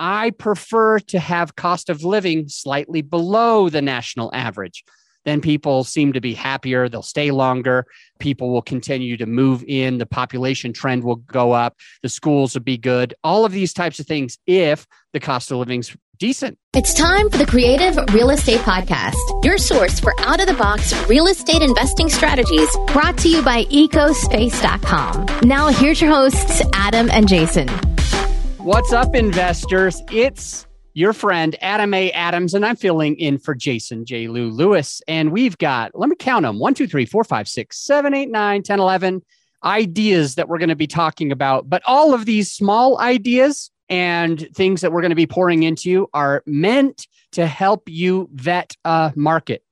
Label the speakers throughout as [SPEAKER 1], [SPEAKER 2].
[SPEAKER 1] I prefer to have cost of living slightly below the national average. Then people seem to be happier. They'll stay longer. People will continue to move in. The population trend will go up. The schools will be good. All of these types of things if the cost of living's decent.
[SPEAKER 2] It's time for the Creative Real Estate Podcast, your source for out of the box real estate investing strategies brought to you by ecospace.com. Now, here's your hosts, Adam and Jason.
[SPEAKER 1] What's up, investors? It's your friend Adam A. Adams, and I'm filling in for Jason J. Lou Lewis. And we've got, let me count them one, two, three, four, five, six, seven, eight, nine, 10, 11 ideas that we're going to be talking about. But all of these small ideas and things that we're going to be pouring into are meant to help you vet a market,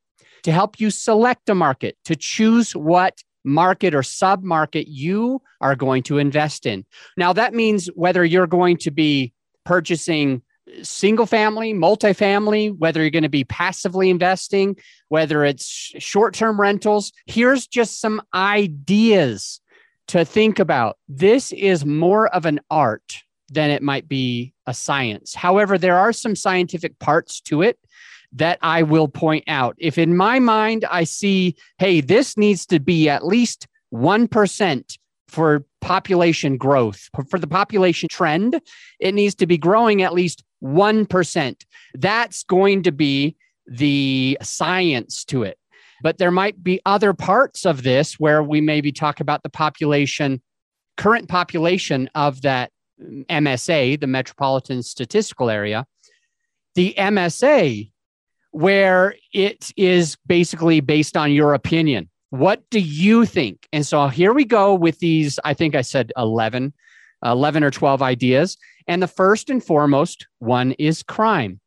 [SPEAKER 1] to help you select a market, to choose what market or sub market you are going to invest in. Now, that means whether you're going to be purchasing uh, single family, multifamily, whether you're going to be passively investing, whether it's short term rentals, here's just some ideas to think about. This is more of an art than it might be a science. However, there are some scientific parts to it that I will point out. If in my mind I see, hey, this needs to be at least 1% for population growth, for the population trend, it needs to be growing at least 1%. That's going to be the science to it. But there might be other parts of this where we maybe talk about the population, current population of that MSA, the Metropolitan Statistical Area. The MSA where it is basically based on your opinion. What do you think? And so here we go with these, I think I said 11, 11 or 12 ideas. And the first and foremost one is crime.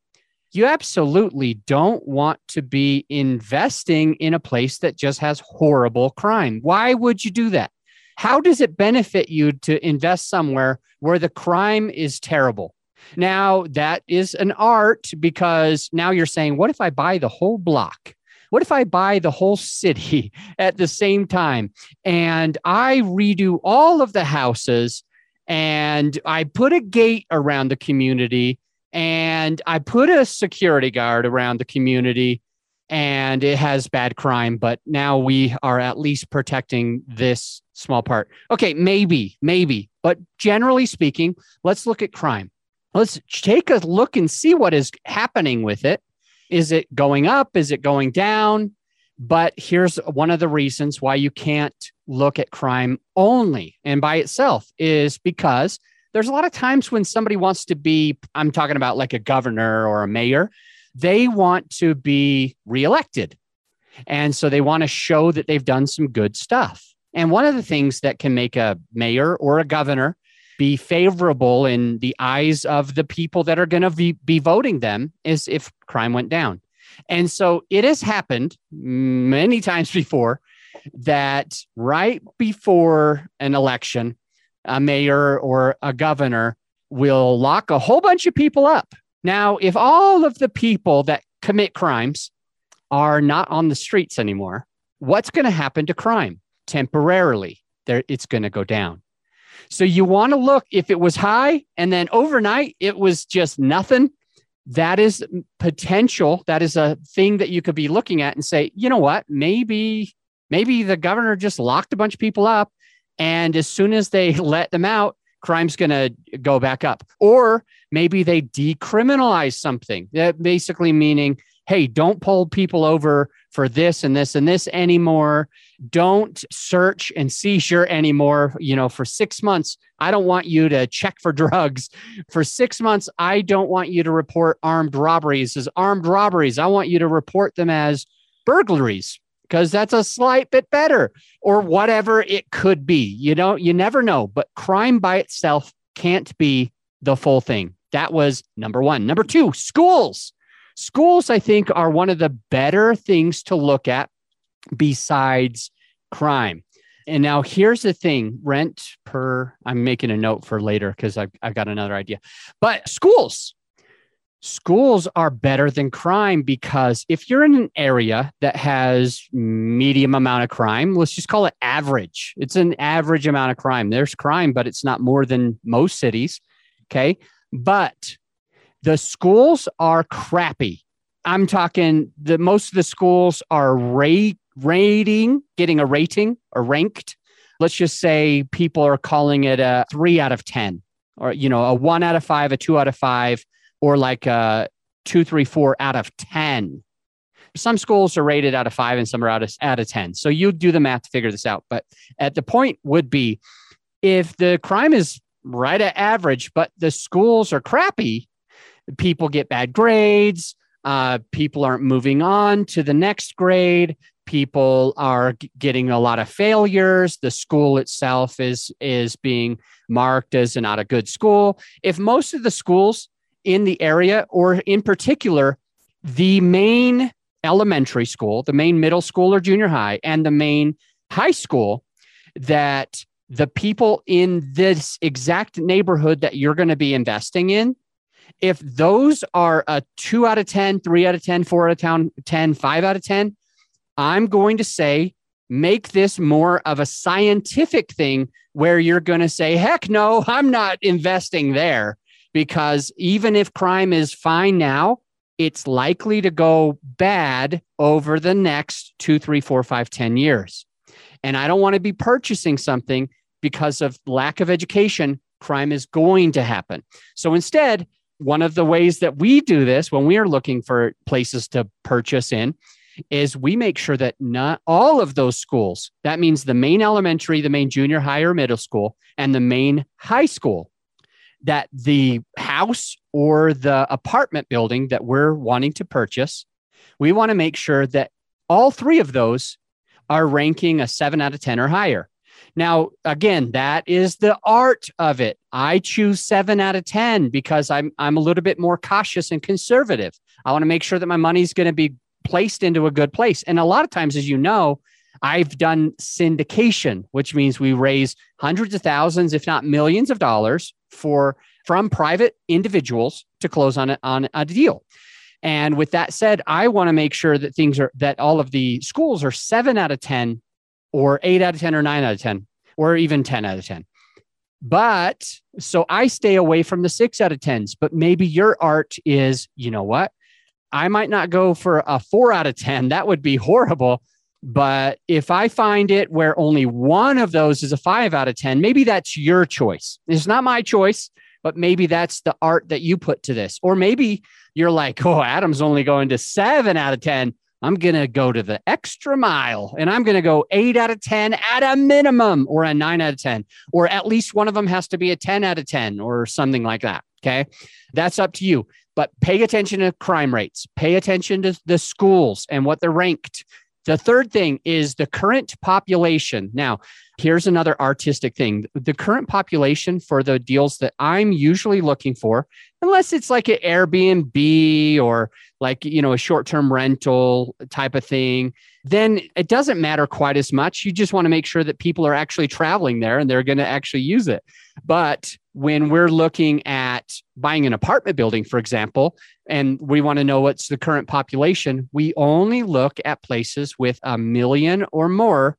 [SPEAKER 1] You absolutely don't want to be investing in a place that just has horrible crime. Why would you do that? How does it benefit you to invest somewhere where the crime is terrible? Now, that is an art because now you're saying, what if I buy the whole block? What if I buy the whole city at the same time and I redo all of the houses and I put a gate around the community and I put a security guard around the community and it has bad crime, but now we are at least protecting this small part. Okay, maybe, maybe, but generally speaking, let's look at crime let's take a look and see what is happening with it. Is it going up? Is it going down? But here's one of the reasons why you can't look at crime only and by itself is because there's a lot of times when somebody wants to be, I'm talking about like a governor or a mayor, they want to be reelected. And so they want to show that they've done some good stuff. And one of the things that can make a mayor or a governor be favorable in the eyes of the people that are going to be, be voting them is if crime went down. And so it has happened many times before that right before an election, a mayor or a governor will lock a whole bunch of people up. Now, if all of the people that commit crimes are not on the streets anymore, what's going to happen to crime temporarily? There, it's going to go down. So you want to look if it was high and then overnight it was just nothing. That is potential. That is a thing that you could be looking at and say, you know what? Maybe, maybe the governor just locked a bunch of people up. And as soon as they let them out, crime's going to go back up. Or maybe they decriminalize something. That basically meaning, hey, don't pull people over for this and this and this anymore. Don't search and seizure anymore. You know, for six months, I don't want you to check for drugs. For six months, I don't want you to report armed robberies as armed robberies. I want you to report them as burglaries because that's a slight bit better or whatever it could be. You know, you never know, but crime by itself can't be the full thing. That was number one. Number two, schools. Schools, I think, are one of the better things to look at besides crime. And now here's the thing rent per, I'm making a note for later because I've, I've got another idea. But schools, schools are better than crime because if you're in an area that has medium amount of crime let's just call it average it's an average amount of crime there's crime but it's not more than most cities okay but The schools are crappy. I'm talking the most of the schools are rate, rating, getting a rating or ranked. Let's just say people are calling it a three out of 10 or, you know, a one out of five, a two out of five, or like a two, three, four out of 10. Some schools are rated out of five and some are out of, out of 10. So you do the math to figure this out. But at the point would be if the crime is right at average, but the schools are crappy, people get bad grades, uh, people aren't moving on to the next grade, people are g- getting a lot of failures, the school itself is is being marked as not a good school. If most of the schools in the area, or in particular, the main elementary school, the main middle school or junior high, and the main high school that the people in this exact neighborhood that you're going to be investing in, if those are a two out of 10, three out of 10, four out of 10, 10 five out of 10, I'm going to say make this more of a scientific thing where you're going to say, heck no, I'm not investing there because even if crime is fine now, it's likely to go bad over the next two, three, four, five, ten years. And I don't want to be purchasing something because of lack of education. Crime is going to happen. So instead, one of the ways that we do this when we are looking for places to purchase in is we make sure that not all of those schools, that means the main elementary, the main junior high or middle school, and the main high school, that the house or the apartment building that we're wanting to purchase, we want to make sure that all three of those are ranking a seven out of 10 or higher. Now, again, that is the art of it. I choose seven out of 10 because I'm, I'm a little bit more cautious and conservative. I want to make sure that my money's going to be placed into a good place. And a lot of times, as you know, I've done syndication, which means we raise hundreds of thousands, if not millions of dollars for from private individuals to close on a, on a deal. And with that said, I want to make sure that things are that all of the schools are seven out of 10 or eight out of 10 or nine out of 10 or even 10 out of 10. But so I stay away from the six out of 10s. But maybe your art is, you know what? I might not go for a four out of 10. That would be horrible. But if I find it where only one of those is a five out of 10, maybe that's your choice. It's not my choice, but maybe that's the art that you put to this. Or maybe you're like, oh, Adam's only going to seven out of 10. I'm going to go to the extra mile and I'm going to go eight out of 10 at a minimum or a nine out of 10, or at least one of them has to be a 10 out of 10 or something like that. Okay. That's up to you. But pay attention to crime rates, pay attention to the schools and what they're ranked. The third thing is the current population. Now, here's another artistic thing. The current population for the deals that I'm usually looking for, unless it's like an Airbnb or like, you know, a short-term rental type of thing, then it doesn't matter quite as much. You just want to make sure that people are actually traveling there and they're going to actually use it. But when we're looking at buying an apartment building, for example, and we want to know what's the current population, we only look at places with a million or more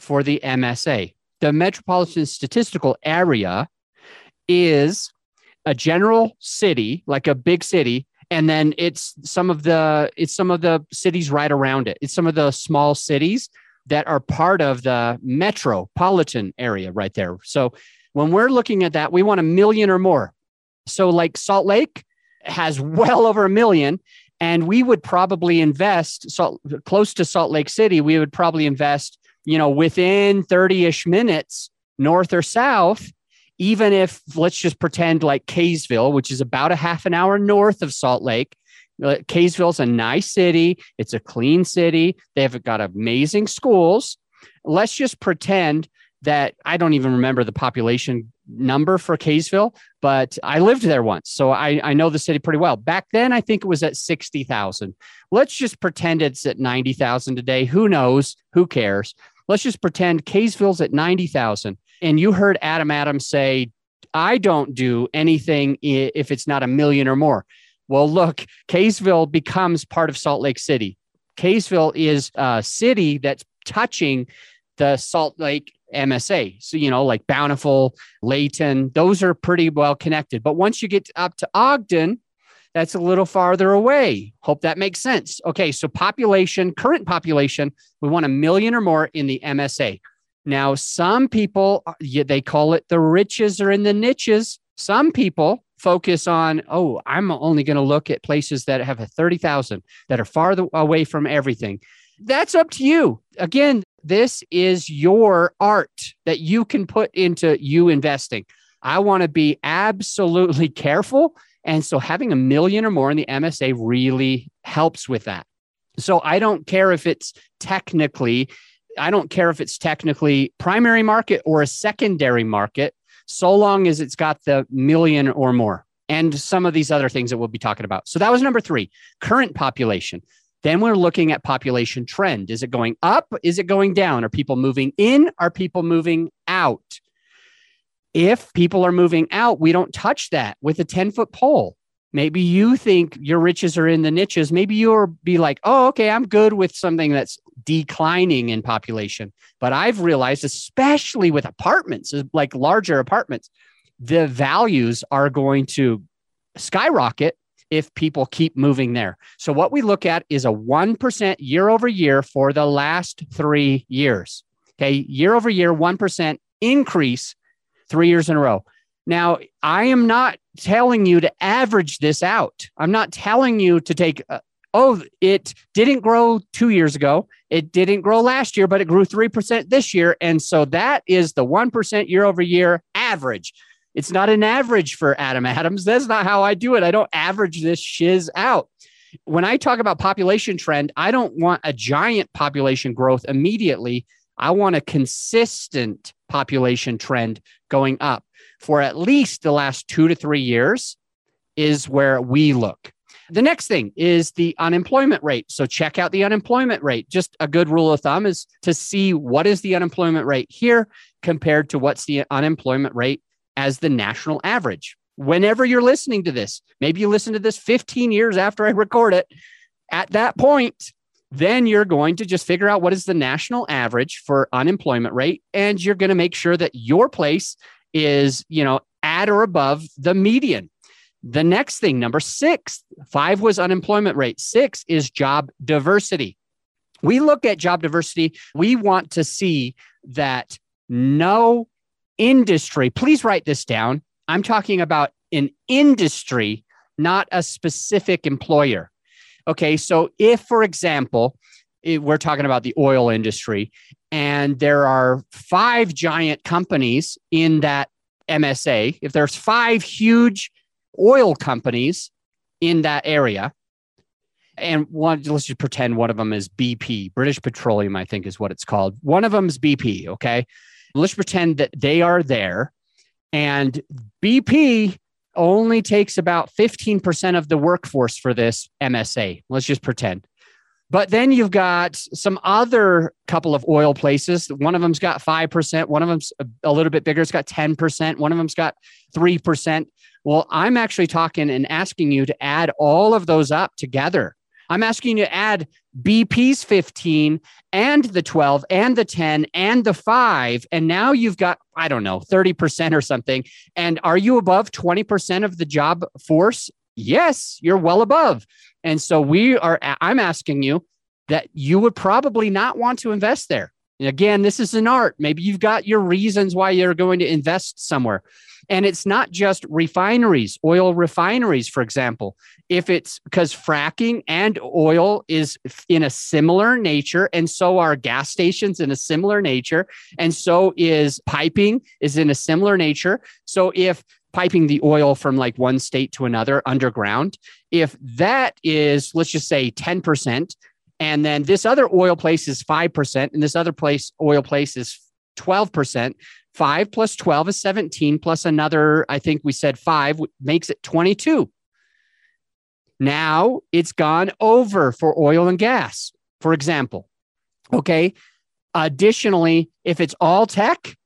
[SPEAKER 1] for the MSA. The metropolitan statistical area is a general city, like a big city, and then it's some of the it's some of the cities right around it. It's some of the small cities that are part of the metropolitan area right there. So when we're looking at that, we want a million or more. So, like Salt Lake has well over a million, and we would probably invest salt, close to Salt Lake City. We would probably invest, you know, within 30 ish minutes, north or south. Even if let's just pretend like Kaysville, which is about a half an hour north of Salt Lake, uh, Kaysville's a nice city. It's a clean city. They've got amazing schools. Let's just pretend that I don't even remember the population number for Kaysville, but I lived there once. So I, I know the city pretty well. Back then, I think it was at 60,000. Let's just pretend it's at 90,000 today. Who knows? Who cares? Let's just pretend Kaysville's at 90,000. And you heard Adam Adams say, I don't do anything if it's not a million or more. Well, look, Kaysville becomes part of Salt Lake City. Kaysville is a city that's touching the Salt Lake MSA. So, you know, like Bountiful, Layton, those are pretty well connected. But once you get up to Ogden, that's a little farther away. Hope that makes sense. Okay, so population, current population, we want a million or more in the MSA. Now, some people, uh, they call it the riches are in the niches. Some people focus on, oh, I'm only going to look at places that have a 30,000 that are far away from everything. That's up to you. Again, this is your art that you can put into you investing. I want to be absolutely careful. And so having a million or more in the MSA really helps with that. So I don't care if it's technically, I don't care if it's technically primary market or a secondary market, so long as it's got the million or more and some of these other things that we'll be talking about. So that was number three, current population. Then we're looking at population trend. Is it going up? Is it going down? Are people moving in? Are people moving out? If people are moving out, we don't touch that with a 10 foot pole. Maybe you think your riches are in the niches. Maybe you'll be like, oh, okay, I'm good with something that's declining in population. But I've realized, especially with apartments, like larger apartments, the values are going to skyrocket if people keep moving there. So, what we look at is a 1% year over year for the last three years. Okay. Year over year, 1% increase three years in a row. Now, I am not telling you to average this out. I'm not telling you to take, uh, oh, it didn't grow two years ago. It didn't grow last year, but it grew 3% this year. And so that is the 1% year over year average. It's not an average for Adam Adams. That's not how I do it. I don't average this shiz out. When I talk about population trend, I don't want a giant population growth immediately. I want a consistent population trend going up for at least the last two to three years, is where we look. The next thing is the unemployment rate. So check out the unemployment rate. Just a good rule of thumb is to see what is the unemployment rate here compared to what's the unemployment rate as the national average. Whenever you're listening to this, maybe you listen to this 15 years after I record it. At that point, then you're going to just figure out what is the national average for unemployment rate and you're going to make sure that your place is, you know, at or above the median. The next thing, number 6, 5 was unemployment rate. 6 is job diversity. We look at job diversity, we want to see that no industry, please write this down. I'm talking about an industry, not a specific employer. Okay, so if, for example, we're talking about the oil industry, and there are five giant companies in that MSA, if there's five huge oil companies in that area, and one, let's just pretend one of them is BP, British Petroleum, I think is what it's called. One of them is BP, okay? Let's pretend that they are there and BP only takes about 15% of the workforce for this MSA. Let's just pretend. But then you've got some other couple of oil places. One of them's got 5%, one of them's a little bit bigger, it's got 10%, one of them's got 3%. Well, I'm actually talking and asking you to add all of those up together I'm asking you to add BP's 15 and the 12 and the 10 and the 5 and now you've got I don't know 30% or something and are you above 20% of the job force? Yes, you're well above. And so we are I'm asking you that you would probably not want to invest there. And again, this is an art. Maybe you've got your reasons why you're going to invest somewhere. And it's not just refineries, oil refineries, for example. If it's because fracking and oil is in a similar nature, and so are gas stations in a similar nature, and so is piping is in a similar nature. So if piping the oil from like one state to another underground, if that is, let's just say 10%, and then this other oil place is 5%, and this other place, oil place is 12%, 5 plus 12 is 17, plus another, I think we said 5 makes it 22. Now it's gone over for oil and gas, for example. Okay. Additionally, if it's all tech,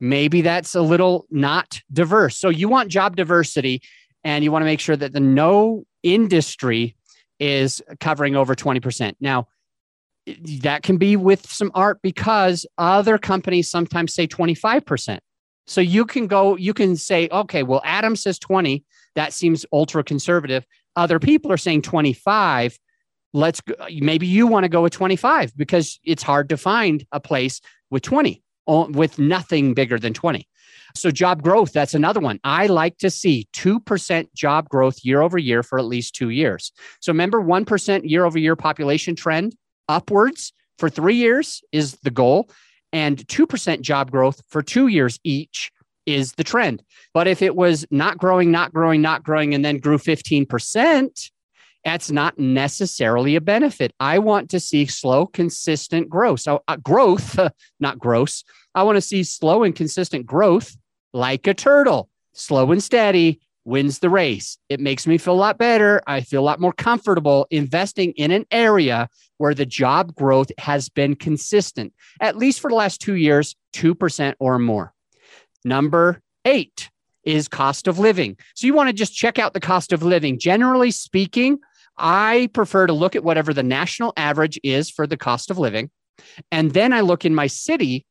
[SPEAKER 1] maybe that's a little not diverse. So you want job diversity and you want to make sure that the no industry is covering over 20%. Now, that can be with some art because other companies sometimes say 25%. So you can go, you can say, okay, well, Adam says 20. That seems ultra conservative. other people are saying 25 let's go, maybe you want to go with 25 because it's hard to find a place with 20 with nothing bigger than 20 so job growth that's another one i like to see 2% job growth year over year for at least two years so remember 1% year over year population trend upwards for three years is the goal and 2% job growth for two years each is the trend but if it was not growing not growing not growing and then grew 15% that's not necessarily a benefit. I want to see slow, consistent growth. So, uh, growth, not gross. I want to see slow and consistent growth like a turtle, slow and steady wins the race. It makes me feel a lot better. I feel a lot more comfortable investing in an area where the job growth has been consistent, at least for the last two years, 2% or more. Number eight is cost of living. So you want to just check out the cost of living. Generally speaking, I prefer to look at whatever the national average is for the cost of living. And then I look in my city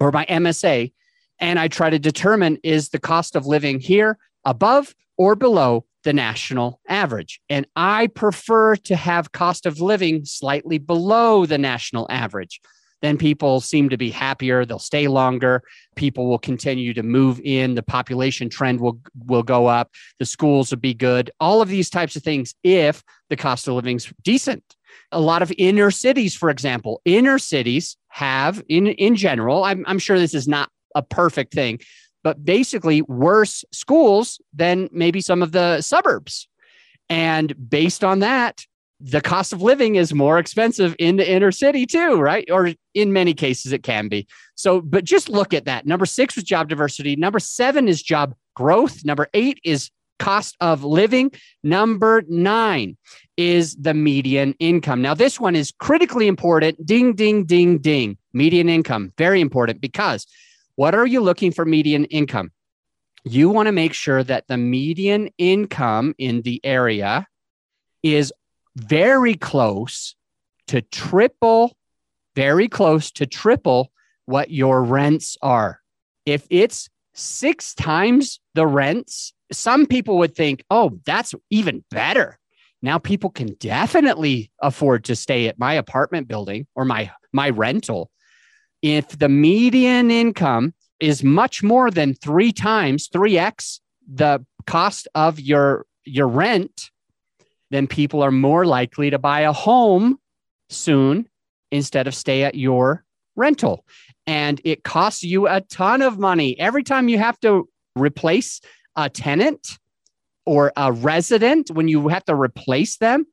[SPEAKER 1] or my MSA and I try to determine is the cost of living here above or below the national average. And I prefer to have cost of living slightly below the national average. Then people seem to be happier they'll stay longer people will continue to move in the population trend will will go up the schools will be good. All of these types of things if the cost of living's decent. A lot of inner cities for example inner cities have in in general i'm, I'm sure this is not a perfect thing but basically worse schools than maybe some of the suburbs and based on that the cost of living is more expensive in the inner city too, right? Or in many cases it can be. So, but just look at that. Number six was job diversity. Number seven is job growth. Number eight is cost of living. Number nine is the median income. Now, this one is critically important. Ding, ding, ding, ding. Median income, very important because what are you looking for median income? You want to make sure that the median income in the area is very close to triple, very close to triple what your rents are. If it's six times the rents, some people would think, oh, that's even better. Now people can definitely afford to stay at my apartment building or my my rental. If the median income is much more than 3 times 3x the cost of your your rent, then people are more likely to buy a home soon instead of stay at your rental. And it costs you a ton of money every time you have to replace a tenant or a resident, when you have to replace them,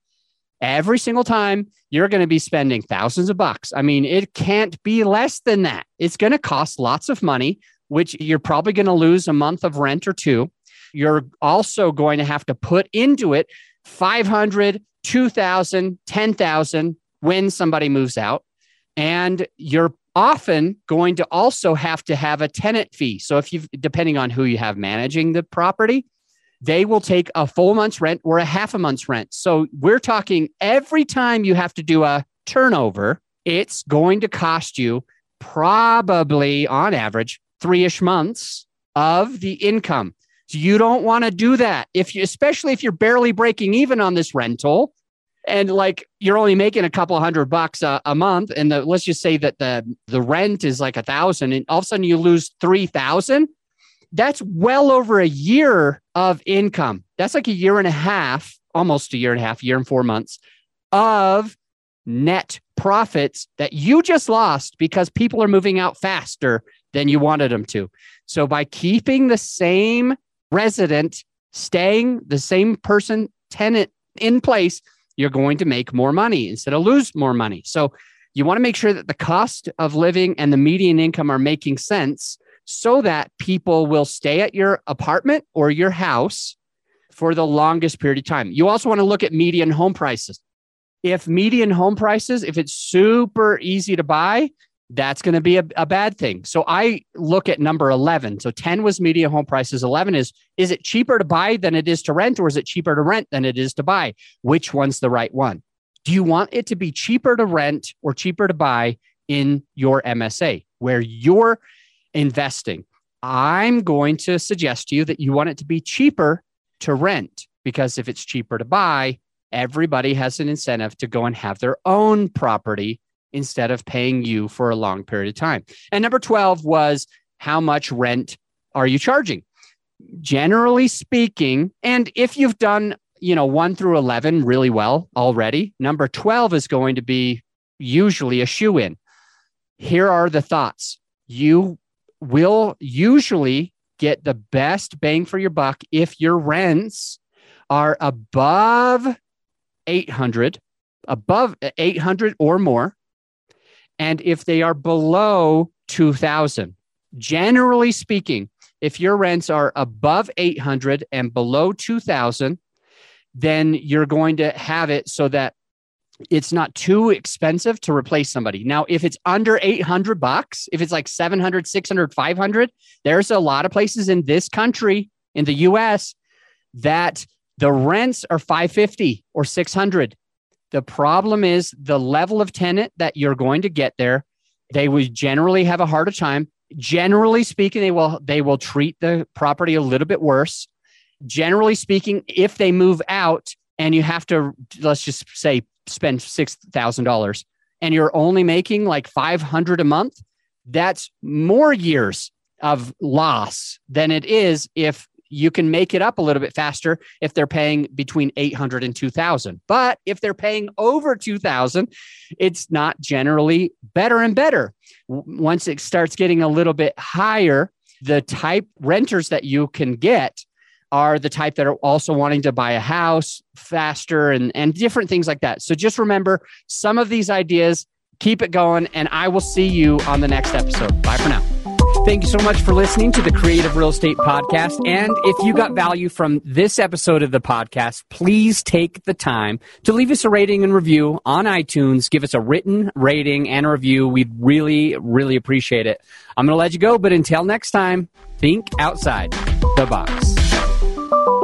[SPEAKER 1] every single time you're going to be spending thousands of bucks. I mean, it can't be less than that. It's going to cost lots of money, which you're probably going to lose a month of rent or two. You're also going to have to put into it 500, 2000, 10,000 when somebody moves out. And you're often going to also have to have a tenant fee. So if you depending on who you have managing the property, they will take a full month's rent or a half a month's rent. So we're talking every time you have to do a turnover, it's going to cost you probably on average three ish months of the income. So you don't want to do that. If you, especially if you're barely breaking even on this rental and like you're only making a couple hundred bucks a, a month. And the, let's just say that the, the rent is like a thousand and all of a sudden you lose 3000 that's well over a year of income. That's like a year and a half, almost a year and a half, year and four months of net profits that you just lost because people are moving out faster than you wanted them to. So by keeping the same resident staying the same person tenant in place you're going to make more money instead of lose more money so you want to make sure that the cost of living and the median income are making sense so that people will stay at your apartment or your house for the longest period of time. You also want to look at median home prices. If median home prices, if it's super easy to buy, that's going to be a, a, bad thing. So I look at number 11. So 10 was median home prices. 11 is, is it cheaper to buy than it is to rent, or is it cheaper to rent than it is to buy? Which one's the right one? Do you want it to be cheaper to rent or cheaper to buy in your MSA where you're investing? I'm going to suggest to you that you want it to be cheaper to rent because if it's cheaper to buy, everybody has an incentive to go and have their own property instead of paying you for a long period of time. And number 12 was how much rent are you charging? Generally speaking, and if you've done, you know, 1 through 11 really well already, number 12 is going to be usually a shoe in. Here are the thoughts. You will usually get the best bang for your buck if your rents are above 800 above 800 or more. And if they are below 2000 generally speaking if your rents are above 800 and below 2000 then you're going to have it so that it's not too expensive to replace somebody. Now, if it's under 800 bucks, if it's like 700, 600, 500, there's a lot of places in this country, in the US, that the rents are 550 or 600. The problem is the level of tenant that you're going to get there. They would generally have a harder time. Generally speaking, they will they will treat the property a little bit worse. Generally speaking, if they move out and you have to let's just say spend $6,000 and you're only making like 500 a month, that's more years of loss than it is if you can make it up a little bit faster if they're paying between 800 and 2000 but if they're paying over 2000 it's not generally better and better. Once it starts getting a little bit higher the type renters that you can get are the type that are also wanting to buy a house faster and, and different things like that. So just remember some of these ideas, keep it going, and I will see you on the next episode. Bye for now. Thank you so much for listening to the Creative Real Estate Podcast. And if you got value from this episode of the podcast, please take the time to leave us a rating and review on iTunes. Give us a written rating and a review. We'd really, really appreciate it. I'm going to let you go, but until next time, think outside the box you